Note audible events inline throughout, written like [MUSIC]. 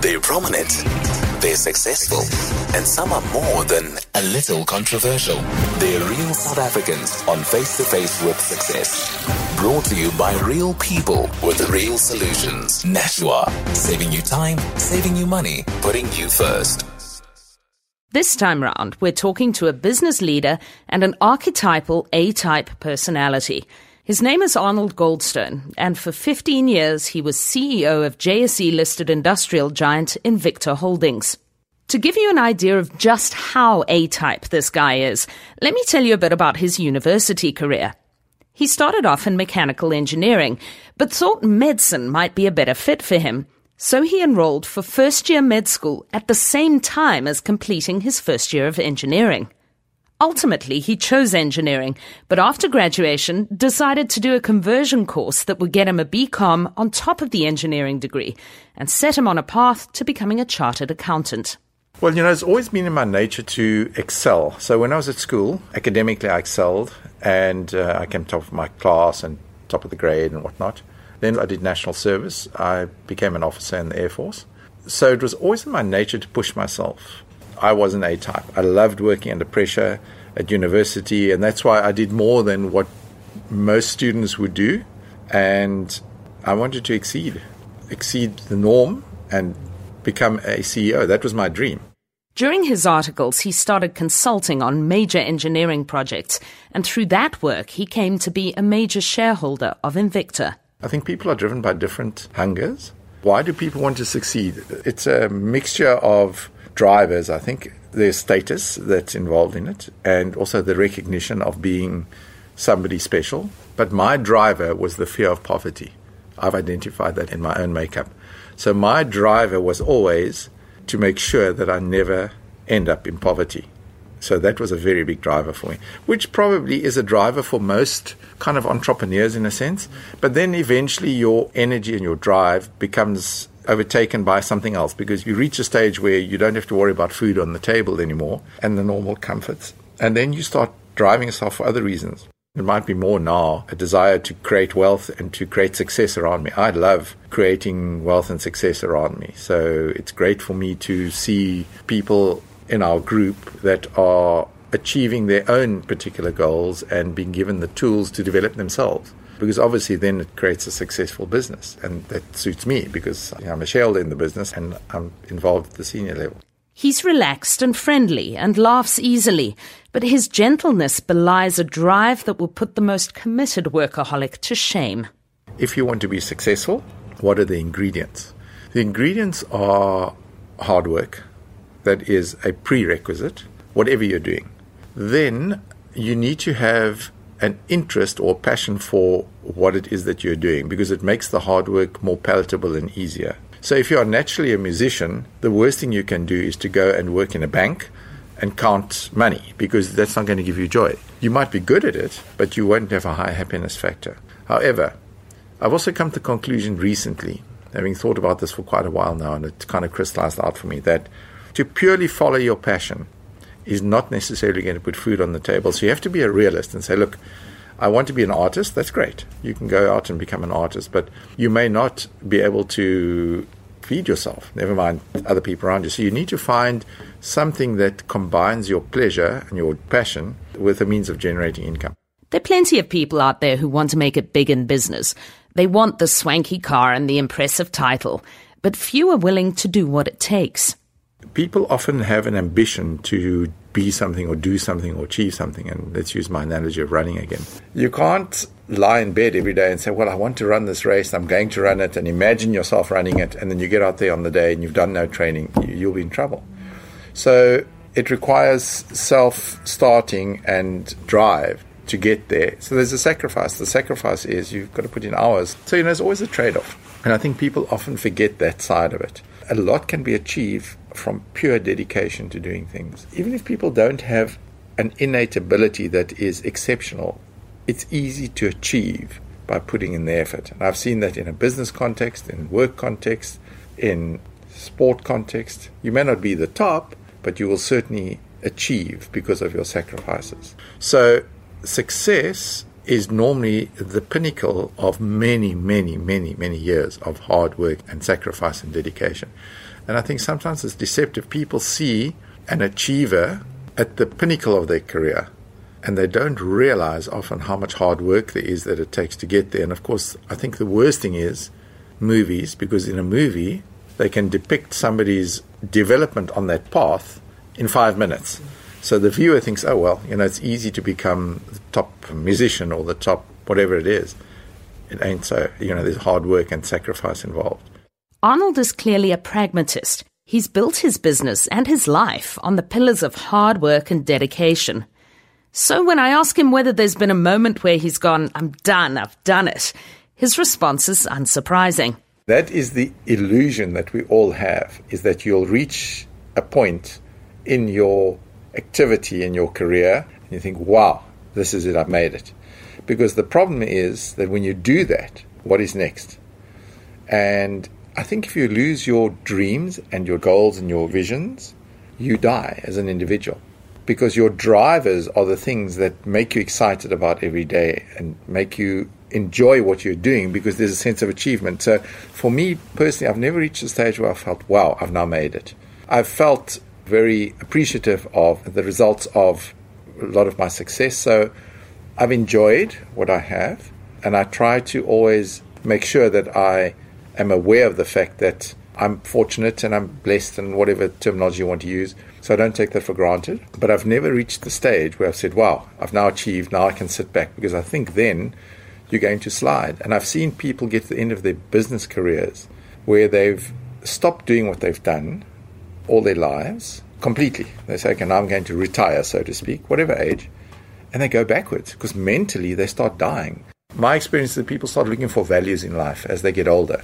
They're prominent, they're successful, and some are more than a little controversial. They're real South Africans on Face to Face with Success. Brought to you by real people with real solutions. Nashua, saving you time, saving you money, putting you first. This time round, we're talking to a business leader and an archetypal A type personality. His name is Arnold Goldstone, and for 15 years he was CEO of JSE listed industrial giant Invicta Holdings. To give you an idea of just how A type this guy is, let me tell you a bit about his university career. He started off in mechanical engineering, but thought medicine might be a better fit for him. So he enrolled for first year med school at the same time as completing his first year of engineering. Ultimately, he chose engineering, but after graduation, decided to do a conversion course that would get him a BCom on top of the engineering degree and set him on a path to becoming a chartered accountant. Well, you know, it's always been in my nature to excel. So when I was at school, academically, I excelled and uh, I came top of my class and top of the grade and whatnot. Then I did national service. I became an officer in the Air Force. So it was always in my nature to push myself. I was an A type. I loved working under pressure at university, and that's why I did more than what most students would do. And I wanted to exceed, exceed the norm and become a CEO. That was my dream. During his articles, he started consulting on major engineering projects, and through that work, he came to be a major shareholder of Invicta. I think people are driven by different hungers. Why do people want to succeed? It's a mixture of drivers. I think there's status that's involved in it, and also the recognition of being somebody special. But my driver was the fear of poverty. I've identified that in my own makeup. So my driver was always to make sure that I never end up in poverty. So that was a very big driver for me, which probably is a driver for most kind of entrepreneurs in a sense. But then eventually your energy and your drive becomes overtaken by something else because you reach a stage where you don't have to worry about food on the table anymore and the normal comforts. And then you start driving yourself for other reasons. It might be more now a desire to create wealth and to create success around me. I love creating wealth and success around me. So it's great for me to see people in our group that are achieving their own particular goals and being given the tools to develop themselves. Because obviously, then it creates a successful business, and that suits me because you know, I'm a shareholder in the business and I'm involved at the senior level. He's relaxed and friendly and laughs easily, but his gentleness belies a drive that will put the most committed workaholic to shame. If you want to be successful, what are the ingredients? The ingredients are hard work, that is a prerequisite, whatever you're doing. Then you need to have an interest or passion for what it is that you're doing because it makes the hard work more palatable and easier. So if you are naturally a musician, the worst thing you can do is to go and work in a bank and count money because that's not going to give you joy. You might be good at it, but you won't have a high happiness factor. However, I've also come to the conclusion recently, having thought about this for quite a while now, and it kind of crystallized out for me that to purely follow your passion is not necessarily going to put food on the table. So you have to be a realist and say, look, I want to be an artist. That's great. You can go out and become an artist, but you may not be able to feed yourself, never mind other people around you. So you need to find something that combines your pleasure and your passion with a means of generating income. There are plenty of people out there who want to make it big in business. They want the swanky car and the impressive title, but few are willing to do what it takes people often have an ambition to be something or do something or achieve something. And let's use my analogy of running again. You can't lie in bed every day and say, Well, I want to run this race, I'm going to run it, and imagine yourself running it. And then you get out there on the day and you've done no training, you'll be in trouble. So it requires self starting and drive to get there. So there's a sacrifice. The sacrifice is you've got to put in hours. So, you know, there's always a trade off. And I think people often forget that side of it. A lot can be achieved from pure dedication to doing things. Even if people don't have an innate ability that is exceptional, it's easy to achieve by putting in the effort. And I've seen that in a business context, in work context, in sport context. You may not be the top, but you will certainly achieve because of your sacrifices. So, success is normally the pinnacle of many, many, many, many years of hard work and sacrifice and dedication. And I think sometimes it's deceptive. People see an achiever at the pinnacle of their career and they don't realize often how much hard work there is that it takes to get there. And of course, I think the worst thing is movies, because in a movie, they can depict somebody's development on that path in five minutes. So the viewer thinks, oh, well, you know, it's easy to become the top musician or the top whatever it is. It ain't so. You know, there's hard work and sacrifice involved. Arnold is clearly a pragmatist. He's built his business and his life on the pillars of hard work and dedication. So when I ask him whether there's been a moment where he's gone, I'm done, I've done it, his response is unsurprising. That is the illusion that we all have, is that you'll reach a point in your activity, in your career, and you think, wow, this is it, I've made it. Because the problem is that when you do that, what is next? And I think if you lose your dreams and your goals and your visions, you die as an individual because your drivers are the things that make you excited about every day and make you enjoy what you're doing because there's a sense of achievement. So for me personally, I've never reached a stage where I felt, wow, I've now made it. I've felt very appreciative of the results of a lot of my success. So I've enjoyed what I have and I try to always make sure that I am aware of the fact that I'm fortunate and I'm blessed and whatever terminology you want to use so I don't take that for granted. But I've never reached the stage where I've said, wow, I've now achieved, now I can sit back, because I think then you're going to slide. And I've seen people get to the end of their business careers where they've stopped doing what they've done all their lives completely. They say, okay, now I'm going to retire, so to speak, whatever age. And they go backwards because mentally they start dying. My experience is that people start looking for values in life as they get older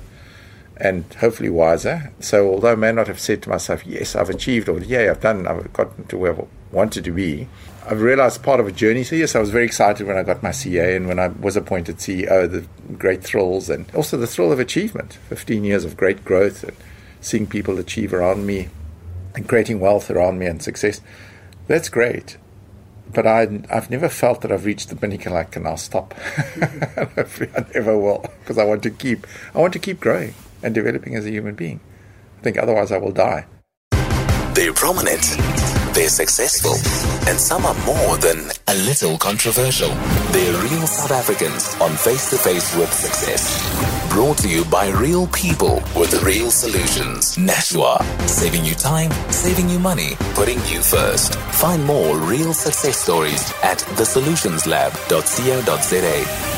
and hopefully wiser. So, although I may not have said to myself, yes, I've achieved, or yeah, I've done, I've gotten to where I wanted to be, I've realized part of a journey. So, yes, I was very excited when I got my CA and when I was appointed CEO, the great thrills and also the thrill of achievement 15 years of great growth and seeing people achieve around me and creating wealth around me and success. That's great. But I, I've never felt that I've reached the pinnacle. I can now stop. [LAUGHS] I never will, because I want to keep. I want to keep growing and developing as a human being. I think otherwise I will die. They're prominent, they're successful, and some are more than a little controversial. They're real South Africans on Face to Face with Success. Brought to you by real people with real solutions. Nashua, saving you time, saving you money, putting you first. Find more real success stories at thesolutionslab.co.za.